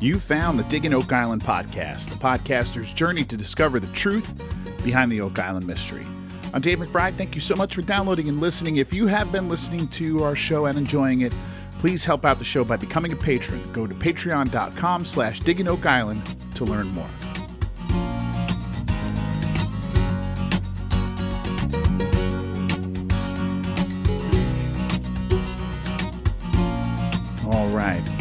You found the Digging Oak Island podcast, the podcaster's journey to discover the truth behind the Oak Island mystery. I'm Dave McBride. Thank you so much for downloading and listening. If you have been listening to our show and enjoying it, please help out the show by becoming a patron. Go to patreon.com slash digging oak island to learn more.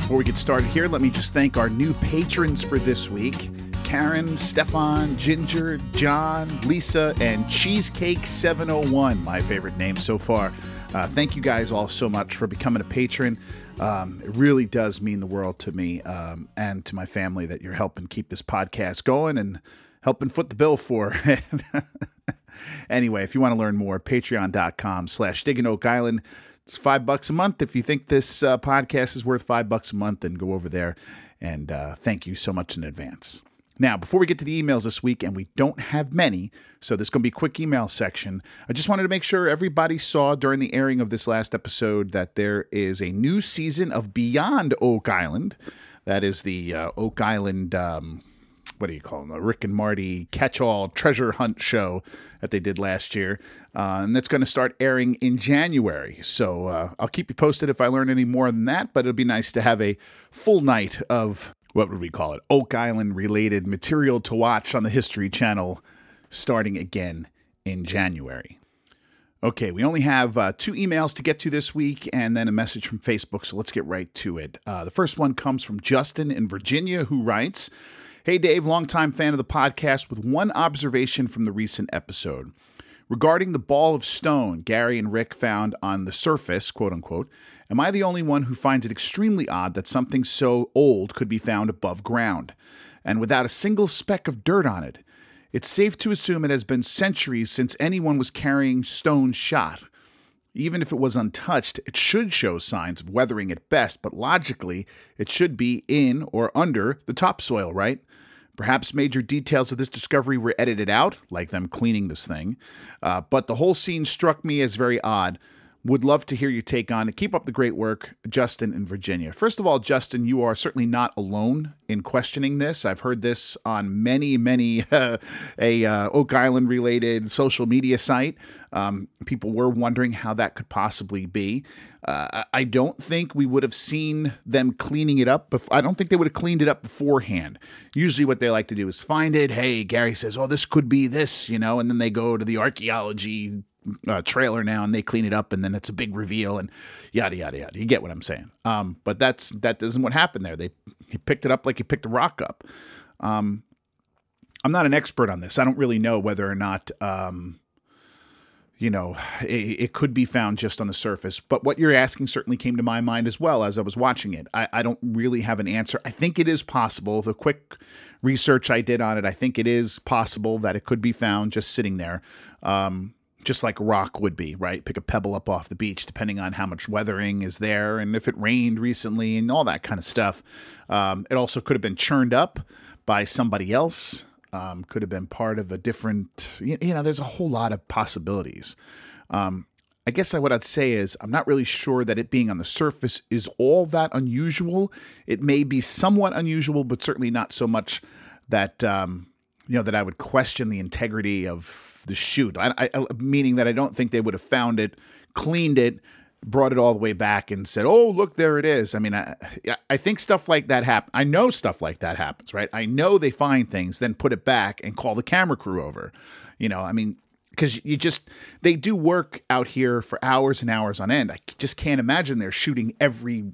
Before we get started here, let me just thank our new patrons for this week. Karen, Stefan, Ginger, John, Lisa, and Cheesecake701, my favorite name so far. Uh, thank you guys all so much for becoming a patron. Um, it really does mean the world to me um, and to my family that you're helping keep this podcast going and helping foot the bill for. anyway, if you want to learn more, patreon.com slash digging oak island. It's five bucks a month. If you think this uh, podcast is worth five bucks a month, then go over there. And uh, thank you so much in advance. Now, before we get to the emails this week, and we don't have many, so this is going to be a quick email section. I just wanted to make sure everybody saw during the airing of this last episode that there is a new season of Beyond Oak Island. That is the uh, Oak Island, um, what do you call them? The Rick and Marty catch all treasure hunt show that they did last year. Uh, and that's going to start airing in January. So uh, I'll keep you posted if I learn any more than that, but it'll be nice to have a full night of what would we call it? Oak Island related material to watch on the History Channel starting again in January. Okay, we only have uh, two emails to get to this week and then a message from Facebook, so let's get right to it. Uh, the first one comes from Justin in Virginia, who writes Hey, Dave, longtime fan of the podcast, with one observation from the recent episode. Regarding the ball of stone Gary and Rick found on the surface, quote unquote, am I the only one who finds it extremely odd that something so old could be found above ground and without a single speck of dirt on it? It's safe to assume it has been centuries since anyone was carrying stone shot. Even if it was untouched, it should show signs of weathering at best, but logically, it should be in or under the topsoil, right? Perhaps major details of this discovery were edited out, like them cleaning this thing, uh, but the whole scene struck me as very odd. Would love to hear your take on it. Keep up the great work, Justin in Virginia. First of all, Justin, you are certainly not alone in questioning this. I've heard this on many, many uh, a uh, Oak Island related social media site. Um, people were wondering how that could possibly be. Uh, I don't think we would have seen them cleaning it up. Before, I don't think they would have cleaned it up beforehand. Usually, what they like to do is find it. Hey, Gary says, "Oh, this could be this," you know, and then they go to the archaeology uh, trailer now and they clean it up and then it's a big reveal and yada yada yada. You get what I'm saying? Um, but that's that isn't what happened there. They he picked it up like he picked a rock up. Um, I'm not an expert on this. I don't really know whether or not um, you know it, it, could be found just on the surface. But what you're asking certainly came to my mind as well as I was watching it. I, I don't really have an answer. I think it is possible. The quick research I did on it, I think it is possible that it could be found just sitting there. Um, just like rock would be, right? Pick a pebble up off the beach, depending on how much weathering is there and if it rained recently and all that kind of stuff. Um, it also could have been churned up by somebody else, um, could have been part of a different, you, you know, there's a whole lot of possibilities. Um, I guess what I'd say is I'm not really sure that it being on the surface is all that unusual. It may be somewhat unusual, but certainly not so much that um, you know that I would question the integrity of the shoot. I, I, meaning that I don't think they would have found it, cleaned it, brought it all the way back, and said, "Oh, look, there it is." I mean, I, I think stuff like that happen. I know stuff like that happens, right? I know they find things, then put it back and call the camera crew over. You know, I mean, because you just they do work out here for hours and hours on end. I just can't imagine they're shooting every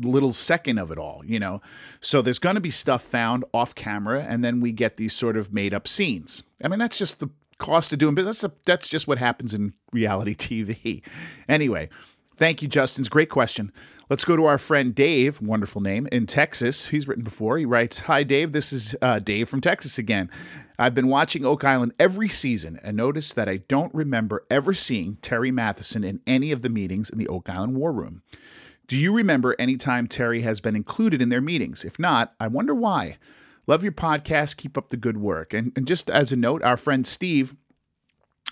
little second of it all, you know. So there's going to be stuff found off camera, and then we get these sort of made up scenes. I mean, that's just the cost of doing business. That's, that's just what happens in reality TV. Anyway, thank you, Justin's great question. Let's go to our friend Dave, wonderful name, in Texas. He's written before. He writes Hi, Dave. This is uh, Dave from Texas again. I've been watching Oak Island every season and noticed that I don't remember ever seeing Terry Matheson in any of the meetings in the Oak Island War Room. Do you remember any time Terry has been included in their meetings? If not, I wonder why. Love your podcast. Keep up the good work. And, and just as a note, our friend Steve,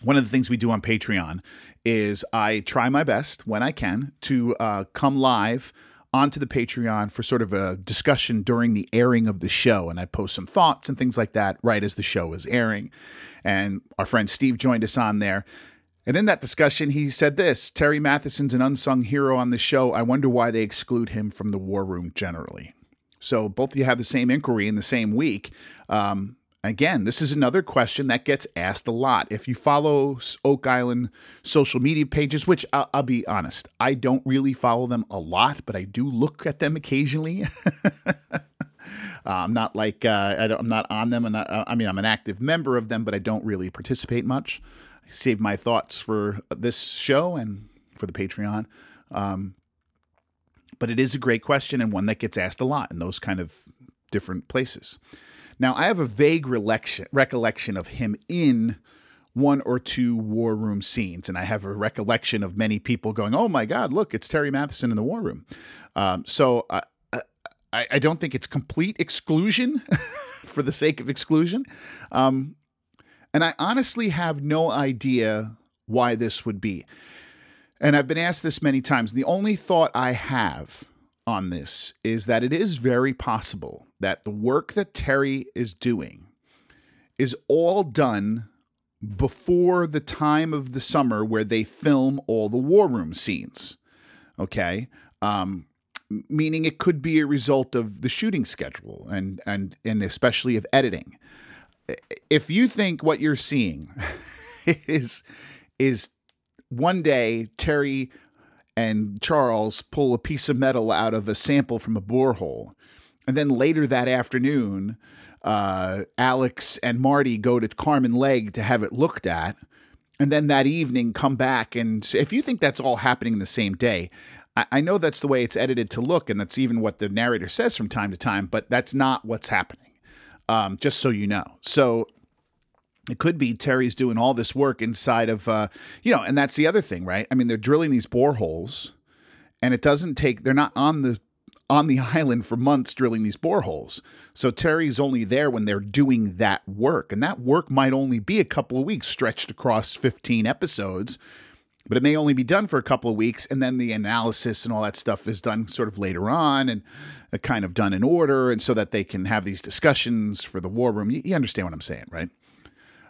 one of the things we do on Patreon is I try my best when I can to uh, come live onto the Patreon for sort of a discussion during the airing of the show. And I post some thoughts and things like that right as the show is airing. And our friend Steve joined us on there. And in that discussion, he said this Terry Matheson's an unsung hero on the show. I wonder why they exclude him from the war room generally. So both of you have the same inquiry in the same week. Um, Again, this is another question that gets asked a lot. If you follow Oak Island social media pages, which I'll, I'll be honest, I don't really follow them a lot, but I do look at them occasionally. uh, I'm not like uh, I am not on them, and I, I mean I'm an active member of them, but I don't really participate much. Save my thoughts for this show and for the Patreon. Um, but it is a great question and one that gets asked a lot in those kind of different places. Now, I have a vague recollection, of him in one or two war room scenes, and I have a recollection of many people going, "Oh my God, look, it's Terry Matheson in the war room." Um, so uh, I, I, don't think it's complete exclusion for the sake of exclusion, um, and I honestly have no idea why this would be. And I've been asked this many times. The only thought I have on this is that it is very possible that the work that Terry is doing is all done before the time of the summer where they film all the war room scenes. Okay. Um, meaning it could be a result of the shooting schedule and and and especially of editing. If you think what you're seeing is is one day Terry and Charles pull a piece of metal out of a sample from a borehole. And then later that afternoon, uh, Alex and Marty go to Carmen Legge to have it looked at. And then that evening, come back. And if you think that's all happening in the same day, I, I know that's the way it's edited to look. And that's even what the narrator says from time to time, but that's not what's happening. Um, just so you know. So it could be Terry's doing all this work inside of, uh, you know, and that's the other thing, right? I mean, they're drilling these boreholes, and it doesn't take. They're not on the on the island for months drilling these boreholes. So Terry's only there when they're doing that work, and that work might only be a couple of weeks, stretched across fifteen episodes. But it may only be done for a couple of weeks, and then the analysis and all that stuff is done sort of later on, and uh, kind of done in order, and so that they can have these discussions for the war room. You, you understand what I'm saying, right?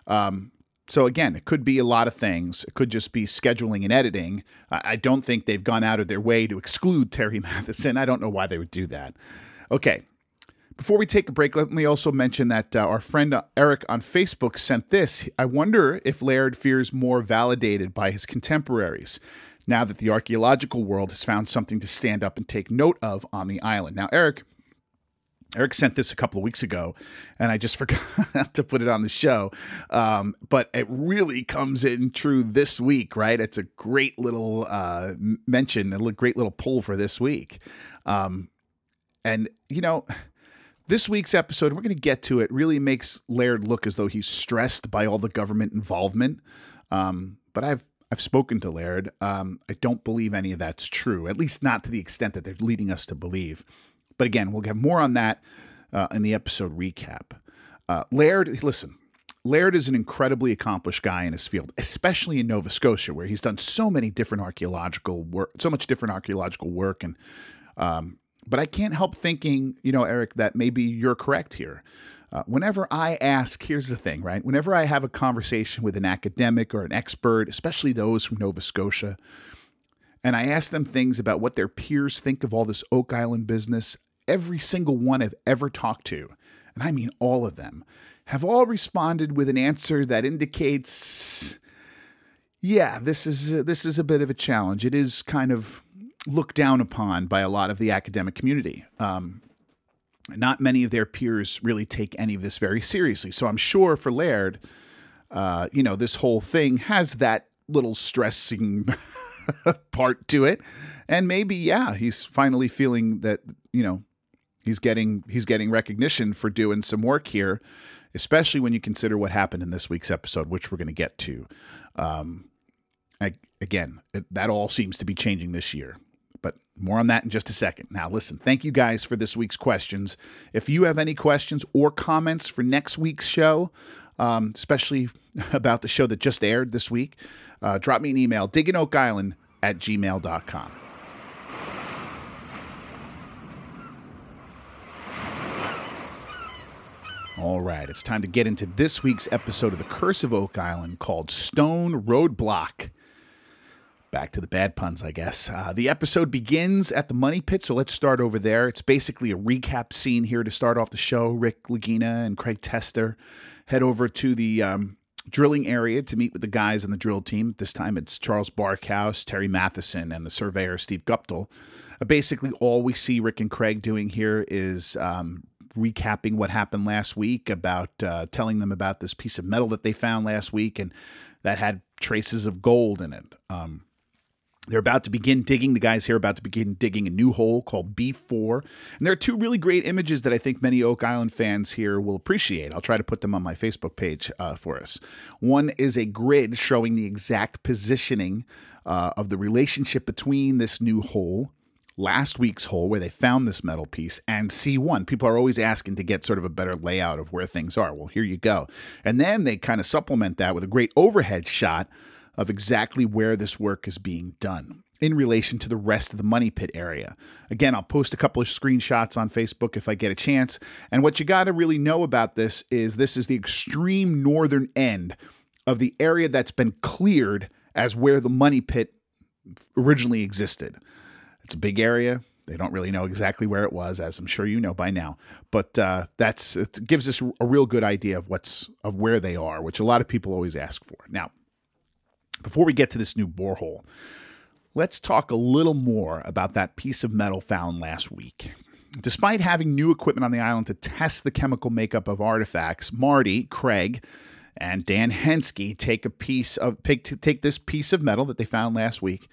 Um, so again, it could be a lot of things. It could just be scheduling and editing. I don't think they've gone out of their way to exclude Terry Matheson. I don't know why they would do that. Okay. Before we take a break, let me also mention that uh, our friend Eric on Facebook sent this. I wonder if Laird fears more validated by his contemporaries now that the archaeological world has found something to stand up and take note of on the island. Now, Eric, Eric sent this a couple of weeks ago, and I just forgot to put it on the show. Um, but it really comes in true this week, right? It's a great little uh, mention, a great little pull for this week. Um, and, you know, this week's episode, we're going to get to it, really makes Laird look as though he's stressed by all the government involvement. Um, but I've I've spoken to Laird. Um, I don't believe any of that's true, at least not to the extent that they're leading us to believe. But again, we'll have more on that uh, in the episode recap. Uh, Laird, listen, Laird is an incredibly accomplished guy in his field, especially in Nova Scotia, where he's done so many different archaeological work, so much different archaeological work, and um, but I can't help thinking, you know, Eric, that maybe you're correct here. Uh, whenever I ask, here's the thing, right? Whenever I have a conversation with an academic or an expert, especially those from Nova Scotia, and I ask them things about what their peers think of all this Oak Island business, every single one I've ever talked to, and I mean all of them, have all responded with an answer that indicates, yeah, this is this is a bit of a challenge. It is kind of looked down upon by a lot of the academic community. Um, not many of their peers really take any of this very seriously. So I'm sure for Laird, uh, you know, this whole thing has that little stressing part to it. And maybe, yeah, he's finally feeling that, you know, He's getting he's getting recognition for doing some work here, especially when you consider what happened in this week's episode, which we're going to get to. Um, I, again, it, that all seems to be changing this year. But more on that in just a second. Now, listen, thank you guys for this week's questions. If you have any questions or comments for next week's show, um, especially about the show that just aired this week, uh, drop me an email, digginoakisland at gmail.com. All right, it's time to get into this week's episode of The Curse of Oak Island called Stone Roadblock. Back to the bad puns, I guess. Uh, the episode begins at the Money Pit, so let's start over there. It's basically a recap scene here to start off the show. Rick Lagina and Craig Tester head over to the um, drilling area to meet with the guys on the drill team. This time it's Charles Barkhouse, Terry Matheson, and the surveyor Steve Guptill. Uh, basically, all we see Rick and Craig doing here is um, recapping what happened last week, about uh, telling them about this piece of metal that they found last week and that had traces of gold in it. Um, they're about to begin digging. The guys here are about to begin digging a new hole called B4. And there are two really great images that I think many Oak Island fans here will appreciate. I'll try to put them on my Facebook page uh, for us. One is a grid showing the exact positioning uh, of the relationship between this new hole, last week's hole where they found this metal piece, and C1. People are always asking to get sort of a better layout of where things are. Well, here you go. And then they kind of supplement that with a great overhead shot of exactly where this work is being done in relation to the rest of the money pit area. Again, I'll post a couple of screenshots on Facebook if I get a chance. And what you got to really know about this is this is the extreme northern end of the area that's been cleared as where the money pit originally existed. It's a big area. They don't really know exactly where it was, as I'm sure you know by now. But uh, that's it gives us a real good idea of what's of where they are, which a lot of people always ask for. Now, before we get to this new borehole, let's talk a little more about that piece of metal found last week. Despite having new equipment on the island to test the chemical makeup of artifacts, Marty, Craig, and Dan Henskee take a piece of take this piece of metal that they found last week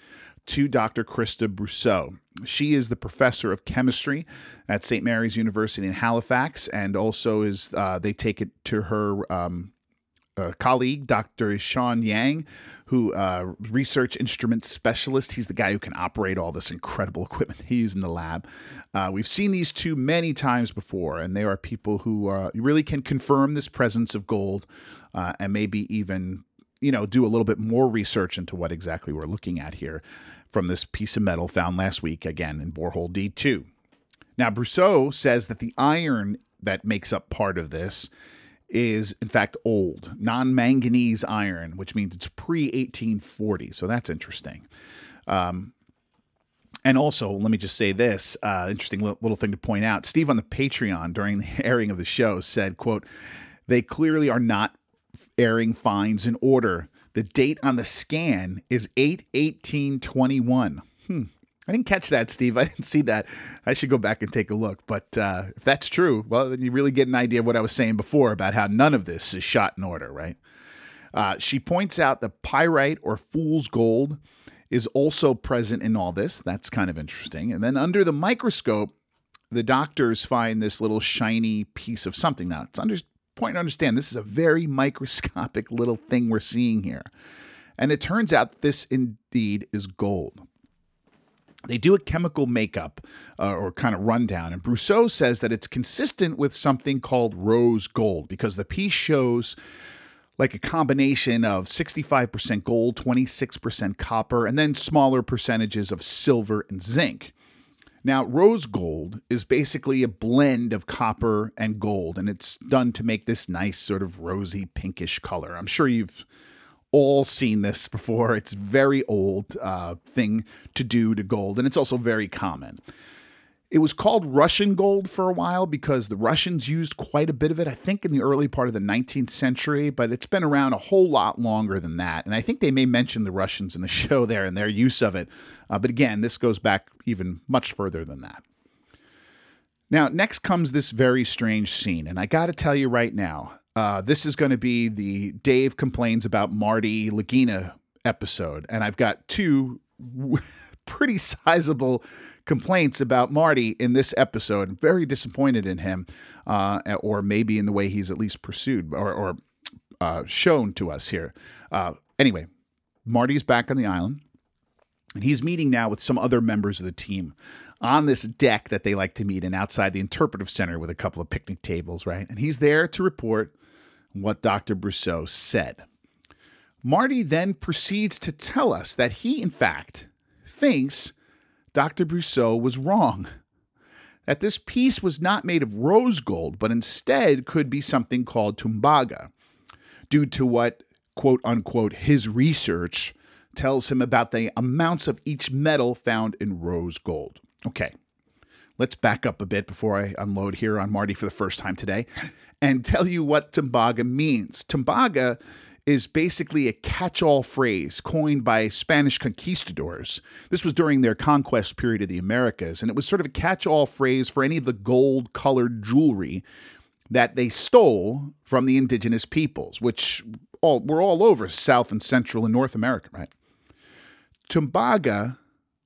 to Dr. Christa Brosseau. She is the professor of chemistry at St. Mary's University in Halifax, and also is uh, they take it to her um, uh, colleague, Dr. Sean Yang, who uh, research instrument specialist. He's the guy who can operate all this incredible equipment he used in the lab. Uh, we've seen these two many times before, and they are people who uh, really can confirm this presence of gold uh, and maybe even you know do a little bit more research into what exactly we're looking at here from this piece of metal found last week again in borehole D2. Now Brosseau says that the iron that makes up part of this is in fact old, non manganese iron, which means it's pre 1840. So that's interesting. Um, and also, let me just say this uh, interesting little thing to point out. Steve on the Patreon during the airing of the show said, quote, they clearly are not airing finds in order. The date on the scan is 8 18 21. Hmm. I didn't catch that, Steve. I didn't see that. I should go back and take a look. But uh, if that's true, well, then you really get an idea of what I was saying before about how none of this is shot in order, right? Uh, she points out that pyrite or fool's gold is also present in all this. That's kind of interesting. And then under the microscope, the doctors find this little shiny piece of something. Now, it's under, important to understand this is a very microscopic little thing we're seeing here. And it turns out this indeed is gold they do a chemical makeup uh, or kind of rundown, and Brosseau says that it's consistent with something called rose gold because the piece shows like a combination of 65% gold, 26% copper, and then smaller percentages of silver and zinc. Now, rose gold is basically a blend of copper and gold, and it's done to make this nice sort of rosy pinkish color. I'm sure you've all seen this before. It's very old uh, thing to do to gold, and it's also very common. It was called Russian gold for a while because the Russians used quite a bit of it, I think, in the early part of the 19th century, but it's been around a whole lot longer than that. And I think they may mention the Russians in the show there and their use of it. Uh, but again, this goes back even much further than that. Now, next comes this very strange scene. And I got to tell you right now, uh, this is going to be the Dave complains about Marty Lagina episode, and I've got two pretty sizable complaints about Marty in this episode. I'm very disappointed in him, uh, or maybe in the way he's at least pursued or, or uh, shown to us here. Uh, anyway, Marty's back on the island, and he's meeting now with some other members of the team on this deck that they like to meet in outside the interpretive center with a couple of picnic tables, right? And he's there to report what Dr. Brosseau said. Marty then proceeds to tell us that he, in fact, thinks Dr. Brosseau was wrong. that this piece was not made of rose gold, but instead could be something called tumbaga, due to what, quote unquote, his research tells him about the amounts of each metal found in rose gold. Okay, let's back up a bit before I unload here on Marty for the first time today and tell you what tumbaga means. Tumbaga is basically a catch all phrase coined by Spanish conquistadors. This was during their conquest period of the Americas, and it was sort of a catch all phrase for any of the gold colored jewelry that they stole from the indigenous peoples, which all, were all over South and Central and North America, right? Tumbaga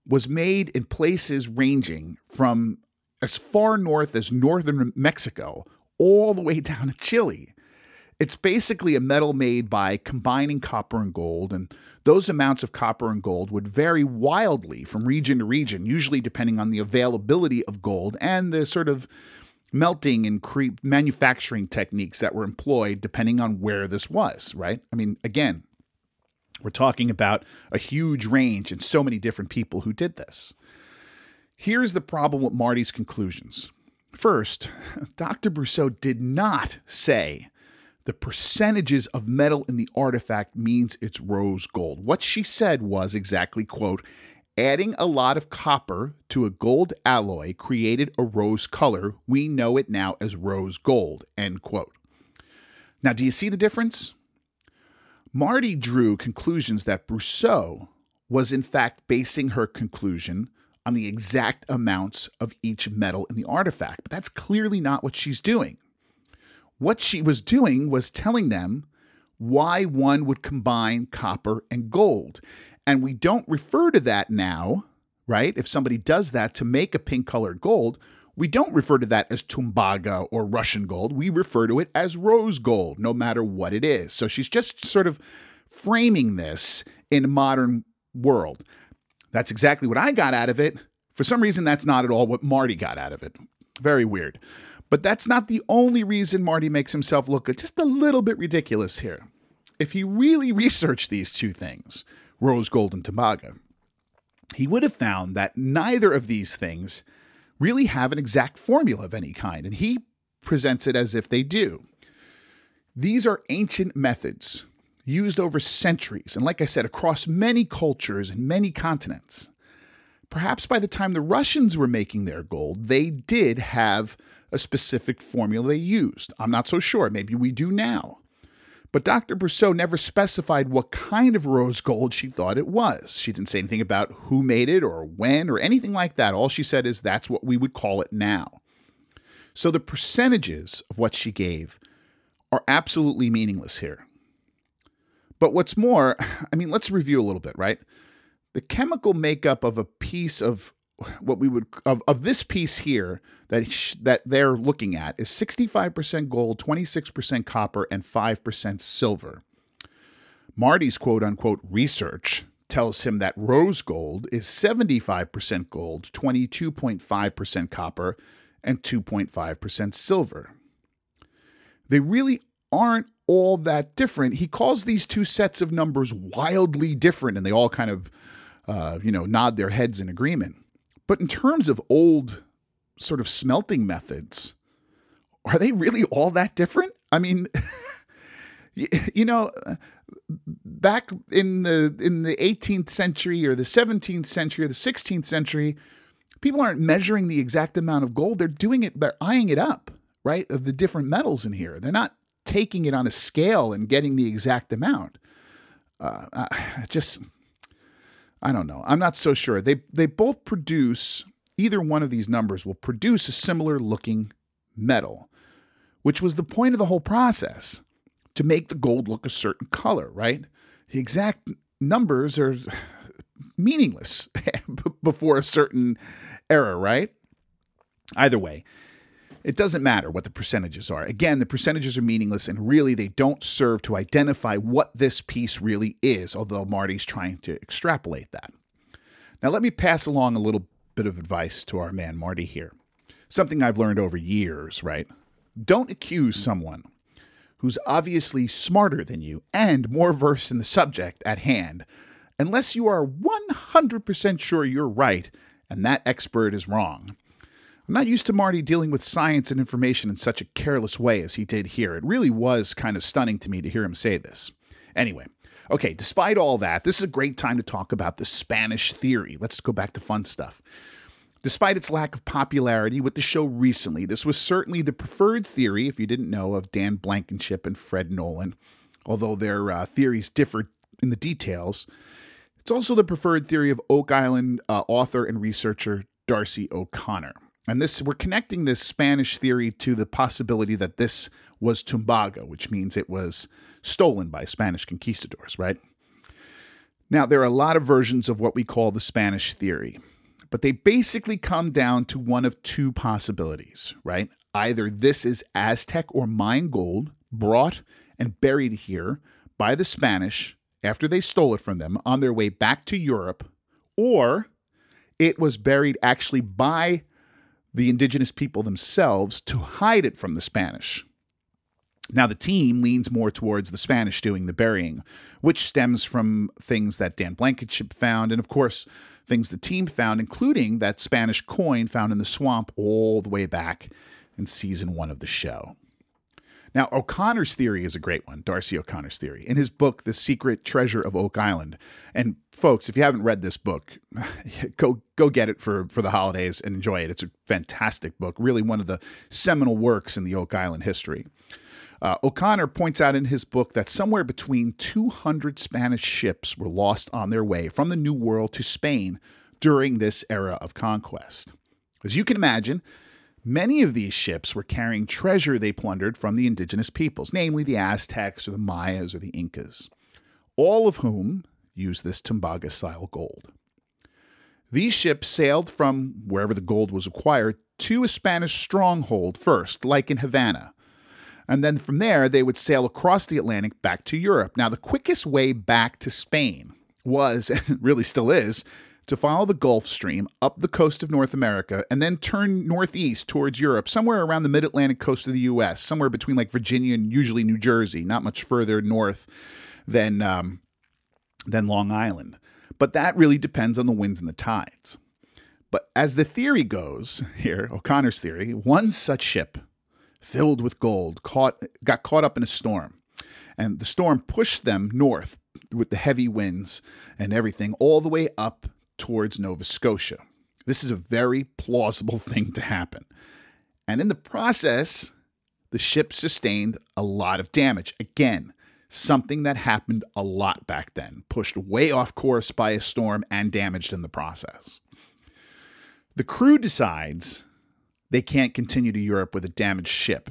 was made in places ranging from as far north as northern Mexico all the way down to Chile. It's basically a metal made by combining copper and gold, and those amounts of copper and gold would vary wildly from region to region, usually depending on the availability of gold and the sort of melting and cre- manufacturing techniques that were employed depending on where this was, right? I mean, again, we're talking about a huge range and so many different people who did this. Here's the problem with Marty's conclusions. First, Dr. Brosseau did not say the percentages of metal in the artifact means it's rose gold. What she said was exactly, quote, adding a lot of copper to a gold alloy created a rose color. We know it now as rose gold, end quote. Now, do you see the difference? Marty drew conclusions that Brosseau was in fact basing her conclusion on the exact amounts of each metal in the artifact, but that's clearly not what she's doing. What she was doing was telling them why one would combine copper and gold. And we don't refer to that now, right? If somebody does that to make a pink colored gold, we don't refer to that as tumbaga or Russian gold. We refer to it as rose gold, no matter what it is. So she's just sort of framing this in a modern world. That's exactly what I got out of it. For some reason, that's not at all what Marty got out of it. Very weird. But that's not the only reason Marty makes himself look just a little bit ridiculous here. If he really researched these two things, rose gold and tumbaga, he would have found that neither of these things really have an exact formula of any kind, and he presents it as if they do. These are ancient methods used over centuries, and like I said, across many cultures and many continents. Perhaps by the time the Russians were making their gold, they did have a specific formula they used. I'm not so sure. Maybe we do now. But Dr. Brosseau never specified what kind of rose gold she thought it was. She didn't say anything about who made it or when or anything like that. All she said is that's what we would call it now. So the percentages of what she gave are absolutely meaningless here. But what's more, I mean, let's review a little bit, right? The chemical makeup of a piece of what we would of, of this piece here that sh- that they're looking at is 65% gold, 26% copper, and 5% silver. Marty's quote unquote research tells him that rose gold is 75% gold, 22.5% copper, and 2.5% silver. They really aren't all that different. He calls these two sets of numbers wildly different, and they all kind of, uh, you know, nod their heads in agreement. But in terms of old sort of smelting methods, are they really all that different? I mean, you know, back in the in the 18th century or the 17th century or the 16th century, people aren't measuring the exact amount of gold. They're doing it, they're eyeing it up, right? Of the different metals in here. They're not taking it on a scale and getting the exact amount. Uh, just I don't know. I'm not so sure. They they both produce either one of these numbers will produce a similar looking metal, which was the point of the whole process to make the gold look a certain color, right? The exact numbers are meaningless before a certain era, right? Either way, it doesn't matter what the percentages are. Again, the percentages are meaningless and really they don't serve to identify what this piece really is, although Marty's trying to extrapolate that. Now, let me pass along a little bit of advice to our man Marty here. Something I've learned over years, right? Don't accuse someone who's obviously smarter than you and more versed in the subject at hand unless you are 100% sure you're right and that expert is wrong. I'm not used to Marty dealing with science and information in such a careless way as he did here. It really was kind of stunning to me to hear him say this. Anyway, okay, despite all that, this is a great time to talk about the Spanish theory. Let's go back to fun stuff. Despite its lack of popularity with the show recently, this was certainly the preferred theory, if you didn't know, of Dan Blankenship and Fred Nolan. Although their uh, theories differ in the details, it's also the preferred theory of Oak Island uh, author and researcher D'Arcy O'Connor. And this we're connecting this Spanish theory to the possibility that this was Tumbaga, which means it was stolen by Spanish conquistadors, right? Now, there are a lot of versions of what we call the Spanish theory, but they basically come down to one of two possibilities, right? Either this is Aztec or Mayan gold brought and buried here by the Spanish after they stole it from them on their way back to Europe, or it was buried actually by the indigenous people themselves to hide it from the Spanish. Now, the team leans more towards the Spanish doing the burying, which stems from things that Dan Blankenship found, and of course, things the team found, including that Spanish coin found in the swamp all the way back in season one of the show. Now, O'Connor's theory is a great one, D'Arcy O'Connor's theory, in his book, The Secret Treasure of Oak Island. And folks, if you haven't read this book, go go get it for, for the holidays and enjoy it. It's a fantastic book, really one of the seminal works in the Oak Island history. Uh, O'Connor points out in his book that somewhere between 200 Spanish ships were lost on their way from the New World to Spain during this era of conquest. As you can imagine, Many of these ships were carrying treasure they plundered from the indigenous peoples, namely the Aztecs or the Mayas or the Incas, all of whom used this Tumbaga style gold. These ships sailed from wherever the gold was acquired to a Spanish stronghold first, like in Havana. And then from there, they would sail across the Atlantic back to Europe. Now, the quickest way back to Spain was, and really still is, to follow the Gulf Stream up the coast of North America and then turn northeast towards Europe, somewhere around the mid Atlantic coast of the U.S., somewhere between like Virginia and usually New Jersey, not much further north than, um, than Long Island. But that really depends on the winds and the tides. But as the theory goes here, O'Connor's theory, one such ship filled with gold caught, got caught up in a storm. And the storm pushed them north with the heavy winds and everything all the way up towards Nova Scotia. This is a very plausible thing to happen. And in the process, the ship sustained a lot of damage. Again, something that happened a lot back then, pushed way off course by a storm and damaged in the process. The crew decides they can't continue to Europe with a damaged ship,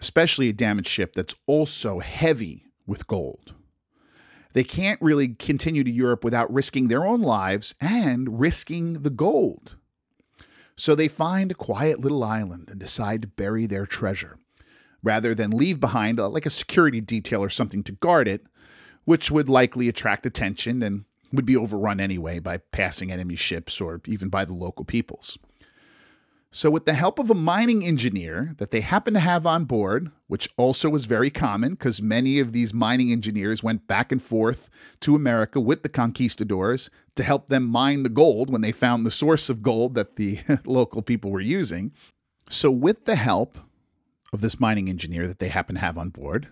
especially a damaged ship that's also heavy with gold. They can't really continue to Europe without risking their own lives and risking the gold. So they find a quiet little island and decide to bury their treasure, rather than leave behind a, like a security detail or something to guard it, which would likely attract attention and would be overrun anyway by passing enemy ships or even by the local peoples. So, with the help of a mining engineer that they happened to have on board, which also was very common because many of these mining engineers went back and forth to America with the conquistadors to help them mine the gold when they found the source of gold that the local people were using. So, with the help of this mining engineer that they happen to have on board,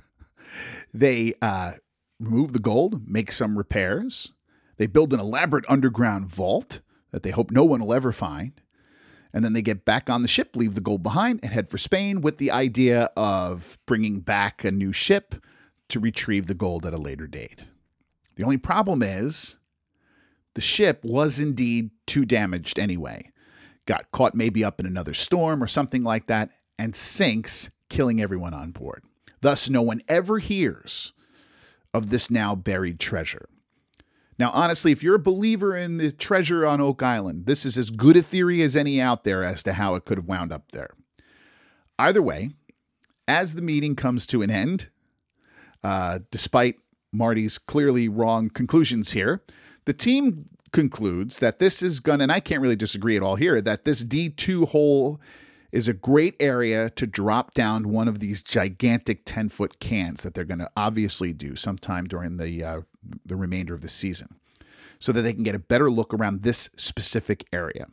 they uh, remove the gold, make some repairs. They build an elaborate underground vault that they hope no one will ever find and then they get back on the ship, leave the gold behind, and head for Spain with the idea of bringing back a new ship to retrieve the gold at a later date. The only problem is the ship was indeed too damaged anyway. Got caught maybe up in another storm or something like that, and sinks, killing everyone on board. Thus, no one ever hears of this now buried treasure. Now, honestly, if you're a believer in the treasure on Oak Island, this is as good a theory as any out there as to how it could have wound up there. Either way, as the meeting comes to an end, uh, despite Marty's clearly wrong conclusions here, the team concludes that this is going to, and I can't really disagree at all here, that this D2 hole is a great area to drop down one of these gigantic 10 foot cans that they're going to obviously do sometime during the uh, the remainder of the season so that they can get a better look around this specific area.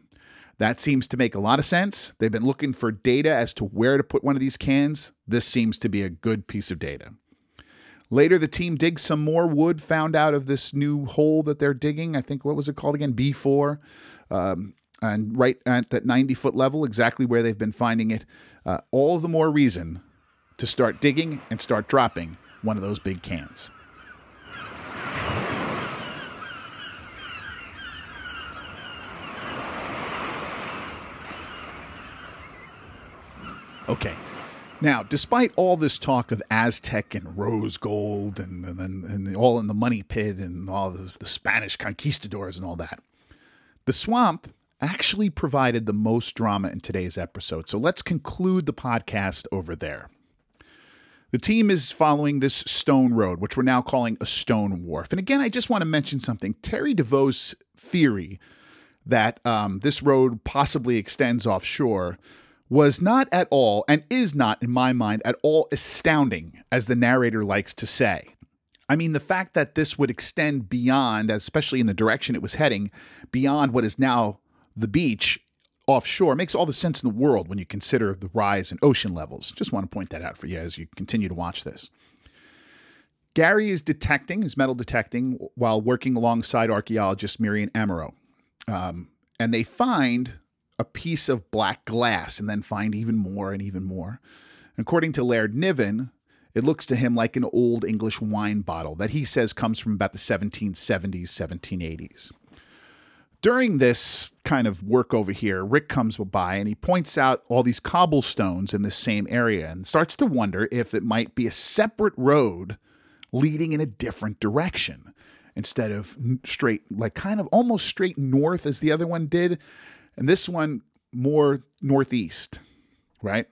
That seems to make a lot of sense. They've been looking for data as to where to put one of these cans. This seems to be a good piece of data. Later, the team digs some more wood, found out of this new hole that they're digging. I think, what was it called again? B4. Um, and right at that 90 foot level, exactly where they've been finding it. Uh, all the more reason to start digging and start dropping one of those big cans. Okay. Now, despite all this talk of Aztec and rose gold and, and, and all in the money pit and all the, the Spanish conquistadors and all that, the swamp actually provided the most drama in today's episode. So let's conclude the podcast over there. The team is following this stone road, which we're now calling a stone wharf. And again, I just want to mention something. Terry Deveau's theory that um, this road possibly extends offshore was not at all, and is not, in my mind, at all astounding, as the narrator likes to say. I mean, the fact that this would extend beyond, especially in the direction it was heading, beyond what is now the beach offshore makes all the sense in the world when you consider the rise in ocean levels. Just want to point that out for you as you continue to watch this. Gary is detecting, is metal detecting, while working alongside archaeologist Miriam Amaro. Um, and they find a piece of black glass and then find even more and even more. According to Laird Niven, it looks to him like an old English wine bottle that he says comes from about the 1770s, 1780s. During this kind of work over here, Rick comes by and he points out all these cobblestones in this same area and starts to wonder if it might be a separate road leading in a different direction instead of straight, like kind of almost straight north as the other one did. And this one more northeast, right?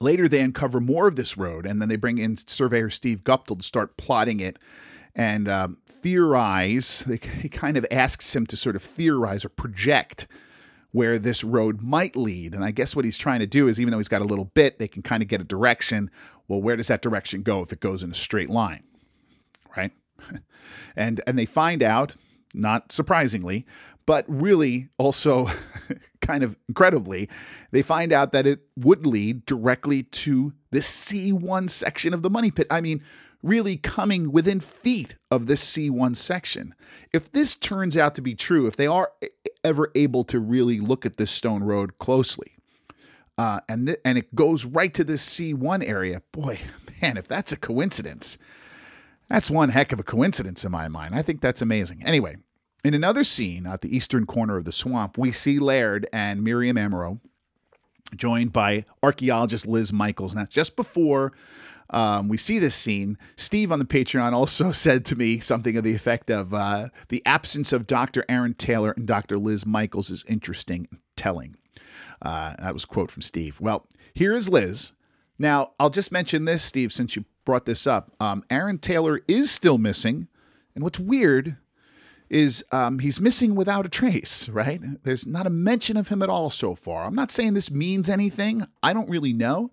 Later, they uncover more of this road, and then they bring in surveyor Steve Guptill to start plotting it and um, theorize. He kind of asks him to sort of theorize or project where this road might lead. And I guess what he's trying to do is, even though he's got a little bit, they can kind of get a direction. Well, where does that direction go if it goes in a straight line, right? and and they find out, not surprisingly, but really also kind of incredibly, they find out that it would lead directly to the C1 section of the money pit. I mean, really coming within feet of this C1 section. If this turns out to be true, if they are ever able to really look at this stone road closely, uh, and th- and it goes right to this C1 area, boy, man, if that's a coincidence, that's one heck of a coincidence in my mind. I think that's amazing. Anyway, in another scene at the eastern corner of the swamp, we see Laird and Miriam Amaro joined by archaeologist Liz Michaels. Now, just before um, we see this scene. Steve on the Patreon also said to me something of the effect of uh, the absence of Dr. Aaron Taylor and Dr. Liz Michaels is interesting and telling. Uh, that was a quote from Steve. Well, here is Liz. Now, I'll just mention this, Steve, since you brought this up. Um, Aaron Taylor is still missing. And what's weird is um, he's missing without a trace, right? There's not a mention of him at all so far. I'm not saying this means anything. I don't really know.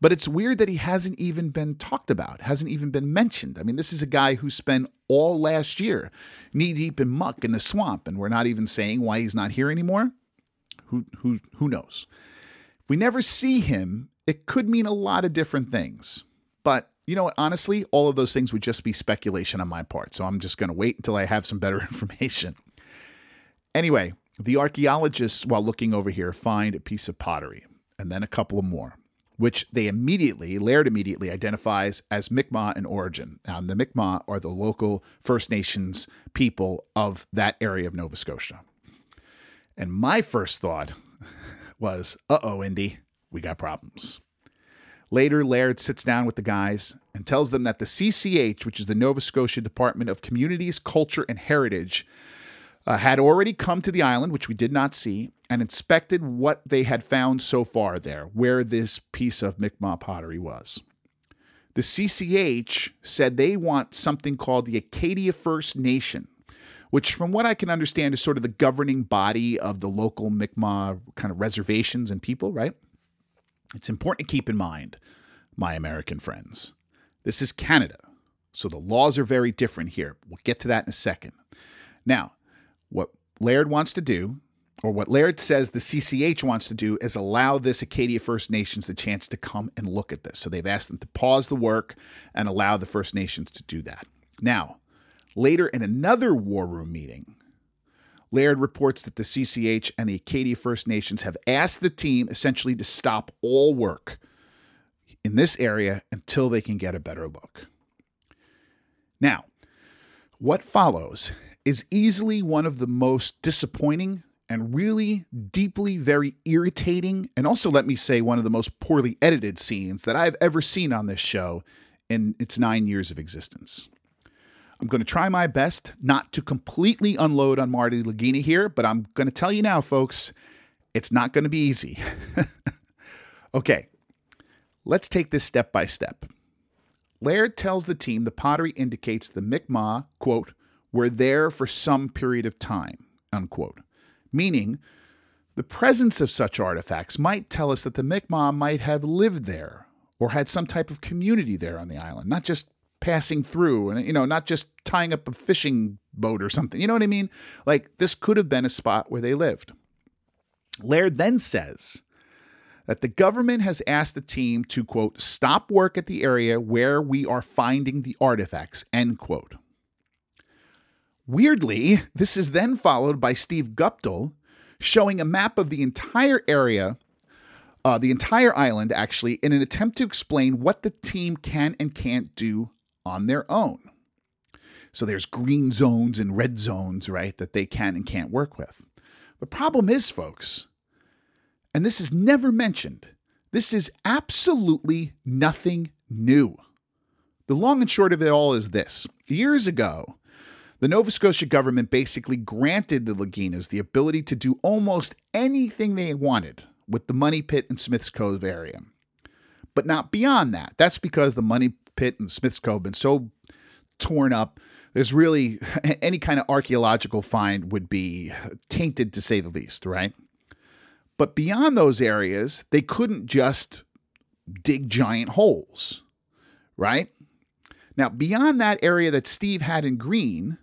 But it's weird that he hasn't even been talked about, hasn't even been mentioned. I mean, this is a guy who spent all last year knee deep in muck in the swamp, and we're not even saying why he's not here anymore. Who, who, who knows? If we never see him, it could mean a lot of different things. But you know what? Honestly, all of those things would just be speculation on my part. So I'm just going to wait until I have some better information. Anyway, the archaeologists, while looking over here, find a piece of pottery and then a couple of more which they immediately, Laird immediately identifies as Mi'kmaq in origin. Now, the Mi'kmaq are the local First Nations people of that area of Nova Scotia. And my first thought was, uh oh, Indy, we got problems. Later, Laird sits down with the guys and tells them that the CCH, which is the Nova Scotia Department of Communities, Culture, and Heritage, uh, had already come to the island, which we did not see, and inspected what they had found so far there, where this piece of Mi'kmaq pottery was. The CCH said they want something called the Acadia First Nation, which, from what I can understand, is sort of the governing body of the local Mi'kmaq kind of reservations and people, right? It's important to keep in mind, my American friends. This is Canada, so the laws are very different here. We'll get to that in a second. Now, what Laird wants to do or what Laird says the CCH wants to do, is allow this Acadia First Nations the chance to come and look at this. So they've asked them to pause the work and allow the First Nations to do that. Now, later in another War Room meeting, Laird reports that the CCH and the Acadia First Nations have asked the team essentially to stop all work in this area until they can get a better look. Now, what follows is easily one of the most disappointing and really deeply very irritating, and also let me say, one of the most poorly edited scenes that I've ever seen on this show in its nine years of existence. I'm going to try my best not to completely unload on Marty Lagina here, but I'm going to tell you now, folks, it's not going to be easy. okay, let's take this step by step. Laird tells the team the pottery indicates the Mi'kmaq, quote, were there for some period of time, unquote. Meaning, the presence of such artifacts might tell us that the Mi'kmaq might have lived there or had some type of community there on the island, not just passing through and you know not just tying up a fishing boat or something you know what i mean? Like this could have been a spot where they lived. Laird then says that the government has asked the team to quote stop work at the area where we are finding the artifacts end quote. Weirdly this is then followed by steve guptill showing a map of the entire area uh, the entire island actually in an attempt to explain what the team can and can't do on their own. So there's green zones and red zones, right, that they can and can't work with. The problem is, folks, and this is never mentioned, this is absolutely nothing new. The long and short of it all is this years ago, the Nova Scotia government basically granted the Laginas the ability to do almost anything they wanted with the Money Pit and Smiths Cove area. But not beyond that. That's because the Money Pit and Smith's Cove been so torn up. There's really any kind of archaeological find would be tainted to say the least, right? But beyond those areas, they couldn't just dig giant holes, right? Now, beyond that area that Steve had in green,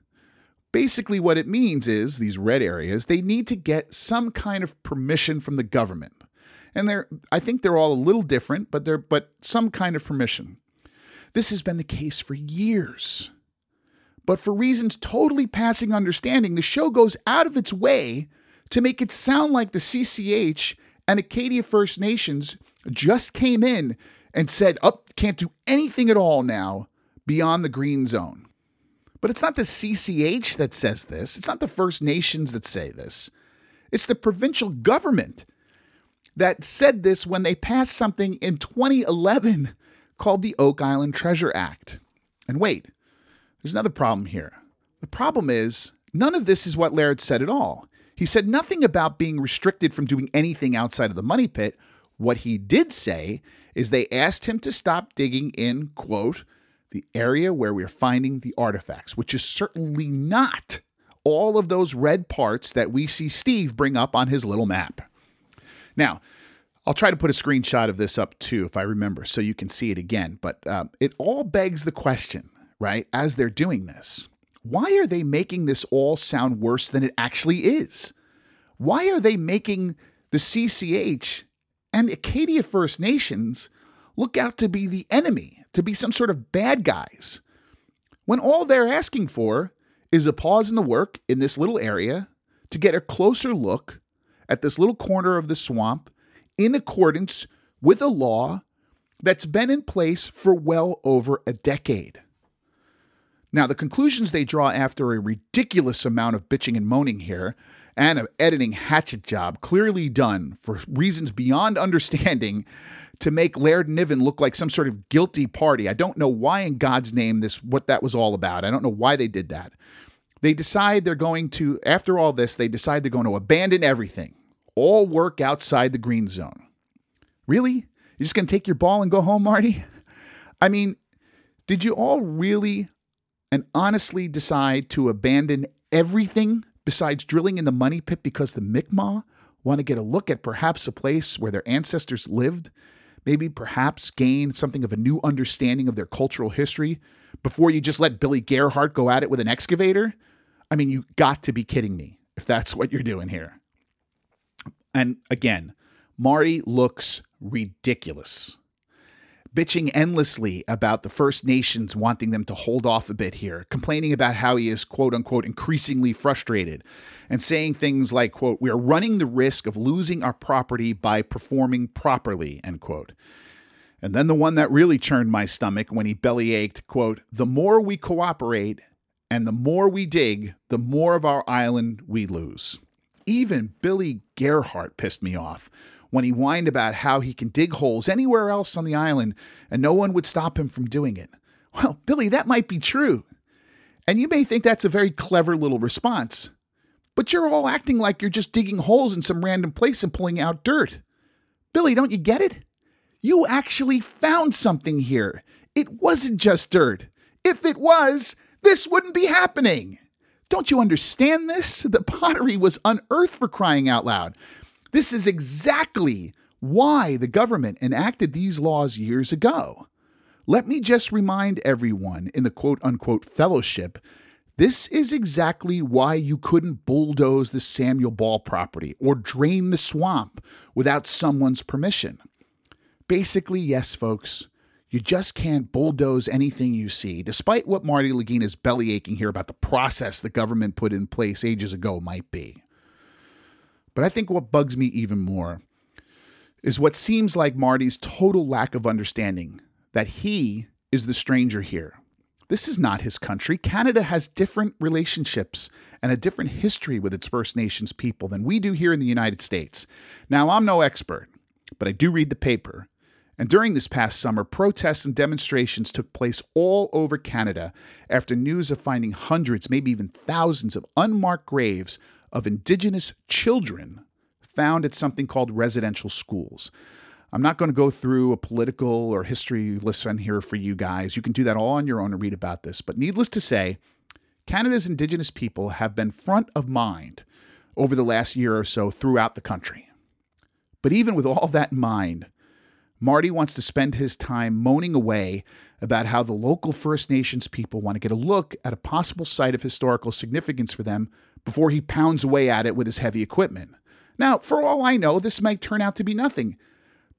basically what it means is these red areas, they need to get some kind of permission from the government. And they're I think they're all a little different, but they're but some kind of permission. This has been the case for years. But for reasons totally passing understanding, the show goes out of its way to make it sound like the CCH and Acadia First Nations just came in and said, oh, can't do anything at all now beyond the green zone. But it's not the CCH that says this. It's not the First Nations that say this. It's the provincial government that said this when they passed something in 2011 called the Oak Island Treasure Act. And wait, there's another problem here. The problem is, none of this is what Laird said at all. He said nothing about being restricted from doing anything outside of the money pit. What he did say is they asked him to stop digging in, quote, the area where we're finding the artifacts, which is certainly not all of those red parts that we see Steve bring up on his little map. Now, I'll try to put a screenshot of this up too, if I remember, so you can see it again. But um, it all begs the question, right, as they're doing this why are they making this all sound worse than it actually is? Why are they making the CCH and Acadia First Nations look out to be the enemy, to be some sort of bad guys, when all they're asking for is a pause in the work in this little area to get a closer look at this little corner of the swamp in accordance with a law that's been in place for well over a decade. Now, the conclusions they draw after a ridiculous amount of bitching and moaning here and an editing hatchet job clearly done for reasons beyond understanding to make Laird Niven look like some sort of guilty party. I don't know why in God's name this what that was all about. I don't know why they did that. They decide they're going to after all this, they decide they're going to abandon everything all work outside the green zone. Really? You're just going to take your ball and go home, Marty? I mean, did you all really and honestly decide to abandon everything besides drilling in the money pit because the Mi'kmaq want to get a look at perhaps a place where their ancestors lived? Maybe perhaps gain something of a new understanding of their cultural history before you just let Billy Gerhardt go at it with an excavator? I mean, you got to be kidding me if that's what you're doing here. And again, Marty looks ridiculous. Bitching endlessly about the First Nations wanting them to hold off a bit here, complaining about how he is, quote unquote, increasingly frustrated, and saying things like, quote, we are running the risk of losing our property by performing properly, end quote. And then the one that really churned my stomach when he belly ached, quote, the more we cooperate and the more we dig, the more of our island we lose. Even Billy Gerhardt pissed me off when he whined about how he can dig holes anywhere else on the island and no one would stop him from doing it. Well, Billy, that might be true. And you may think that's a very clever little response, but you're all acting like you're just digging holes in some random place and pulling out dirt. Billy, don't you get it? You actually found something here. It wasn't just dirt. If it was, this wouldn't be happening. Don't you understand this? The pottery was unearthed for crying out loud. This is exactly why the government enacted these laws years ago. Let me just remind everyone in the quote unquote fellowship this is exactly why you couldn't bulldoze the Samuel Ball property or drain the swamp without someone's permission. Basically, yes, folks, you just can't bulldoze anything you see, despite what Marty Lagina's belly aching here about the process the government put in place ages ago might be. But I think what bugs me even more is what seems like Marty's total lack of understanding that he is the stranger here. This is not his country. Canada has different relationships and a different history with its First Nations people than we do here in the United States. Now, I'm no expert, but I do read the paper. And during this past summer, protests and demonstrations took place all over Canada after news of finding hundreds, maybe even thousands of unmarked graves of Indigenous children found at something called residential schools. I'm not going to go through a political or history lesson here for you guys. You can do that all on your own and read about this. But needless to say, Canada's Indigenous people have been front of mind over the last year or so throughout the country. But even with all that in mind, Marty wants to spend his time moaning away about how the local First Nations people want to get a look at a possible site of historical significance for them before he pounds away at it with his heavy equipment. Now, for all I know, this might turn out to be nothing,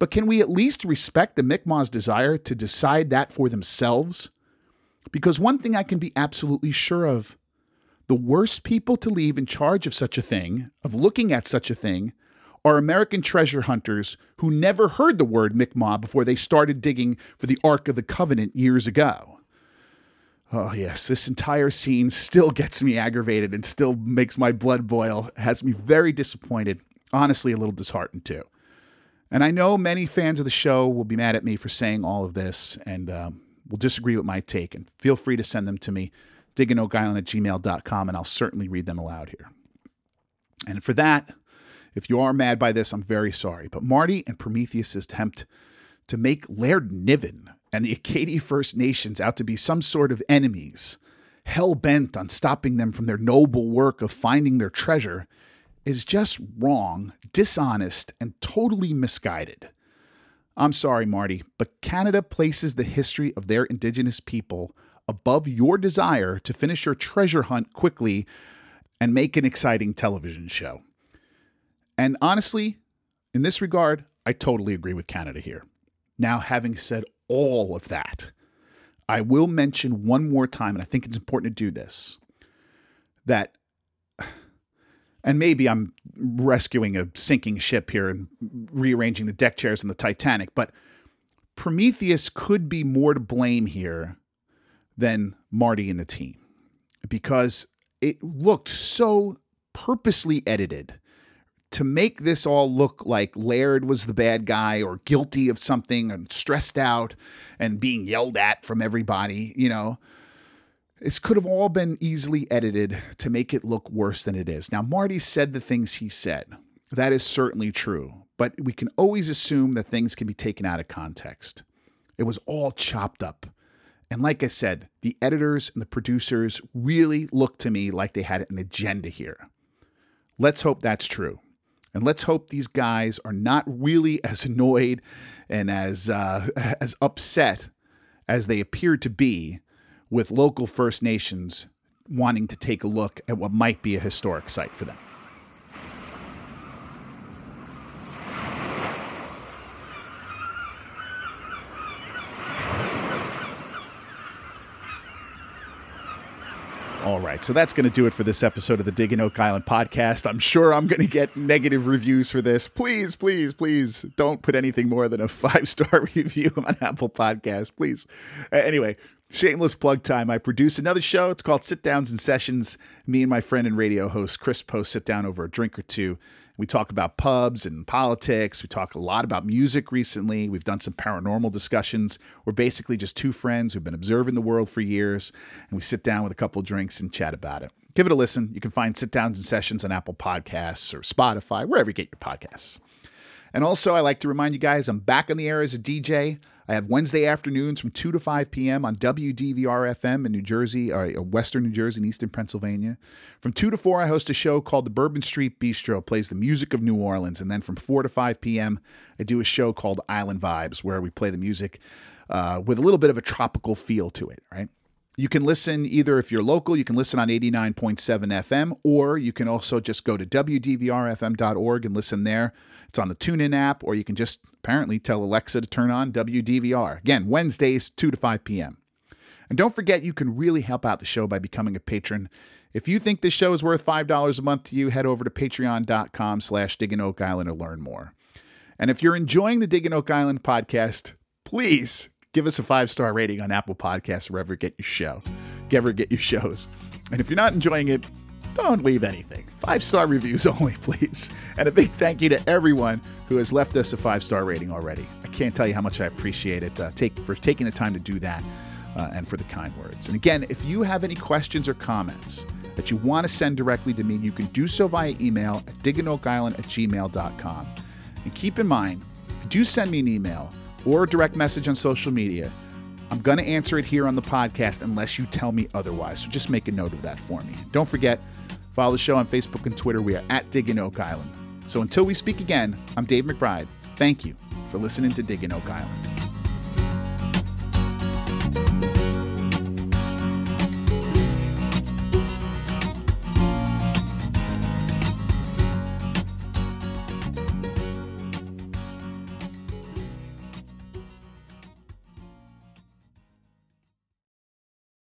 but can we at least respect the Mi'kmaq's desire to decide that for themselves? Because one thing I can be absolutely sure of the worst people to leave in charge of such a thing, of looking at such a thing, are American treasure hunters who never heard the word Mi'kmaq before they started digging for the Ark of the Covenant years ago. Oh, yes, this entire scene still gets me aggravated and still makes my blood boil, has me very disappointed, honestly, a little disheartened too. And I know many fans of the show will be mad at me for saying all of this and um, will disagree with my take. And feel free to send them to me, digginoakisland at gmail.com, and I'll certainly read them aloud here. And for that, if you are mad by this, I'm very sorry. But Marty and Prometheus' attempt to make Laird Niven and the Acadian First Nations out to be some sort of enemies, hell bent on stopping them from their noble work of finding their treasure, is just wrong, dishonest, and totally misguided. I'm sorry, Marty, but Canada places the history of their Indigenous people above your desire to finish your treasure hunt quickly and make an exciting television show. And honestly, in this regard, I totally agree with Canada here. Now, having said all of that, I will mention one more time, and I think it's important to do this that, and maybe I'm rescuing a sinking ship here and rearranging the deck chairs in the Titanic, but Prometheus could be more to blame here than Marty and the team because it looked so purposely edited to make this all look like Laird was the bad guy or guilty of something and stressed out and being yelled at from everybody, you know. This could have all been easily edited to make it look worse than it is. Now, Marty said the things he said. That is certainly true, but we can always assume that things can be taken out of context. It was all chopped up. And like I said, the editors and the producers really looked to me like they had an agenda here. Let's hope that's true. And let's hope these guys are not really as annoyed and as uh, as upset as they appear to be with local First Nations wanting to take a look at what might be a historic site for them. All right, so that's going to do it for this episode of the Digging Oak Island podcast. I'm sure I'm going to get negative reviews for this. Please, please, please don't put anything more than a five star review on Apple Podcast, please. Uh, anyway, shameless plug time. I produce another show. It's called Sit Downs and Sessions. Me and my friend and radio host Chris Post sit down over a drink or two. We talk about pubs and politics. We talk a lot about music recently. We've done some paranormal discussions. We're basically just two friends who've been observing the world for years, and we sit down with a couple drinks and chat about it. Give it a listen. You can find sit downs and sessions on Apple Podcasts or Spotify, wherever you get your podcasts. And also, I like to remind you guys I'm back on the air as a DJ. I have Wednesday afternoons from 2 to 5 p.m. on WDVR FM in New Jersey, or uh, Western New Jersey and Eastern Pennsylvania. From 2 to 4, I host a show called the Bourbon Street Bistro, plays the music of New Orleans. And then from 4 to 5 p.m., I do a show called Island Vibes, where we play the music uh, with a little bit of a tropical feel to it, right? You can listen either if you're local, you can listen on 89.7 FM, or you can also just go to WDVRFM.org and listen there. It's on the TuneIn app, or you can just apparently tell Alexa to turn on WDVR. Again, Wednesdays, 2 to 5 p.m. And don't forget, you can really help out the show by becoming a patron. If you think this show is worth $5 a month to you, head over to patreon.com slash Diggin' Oak Island to learn more. And if you're enjoying the Diggin' Oak Island podcast, please give us a five-star rating on Apple Podcasts wherever you get your show, wherever get your shows. And if you're not enjoying it, don't leave anything. Five star reviews only, please. And a big thank you to everyone who has left us a five star rating already. I can't tell you how much I appreciate it uh, take, for taking the time to do that uh, and for the kind words. And again, if you have any questions or comments that you want to send directly to me, you can do so via email at digginoakisland at gmail.com. And keep in mind, if you do send me an email or a direct message on social media, I'm going to answer it here on the podcast unless you tell me otherwise. So just make a note of that for me. Don't forget, Follow the show on Facebook and Twitter. We are at Digging Oak Island. So until we speak again, I'm Dave McBride. Thank you for listening to Digging Oak Island.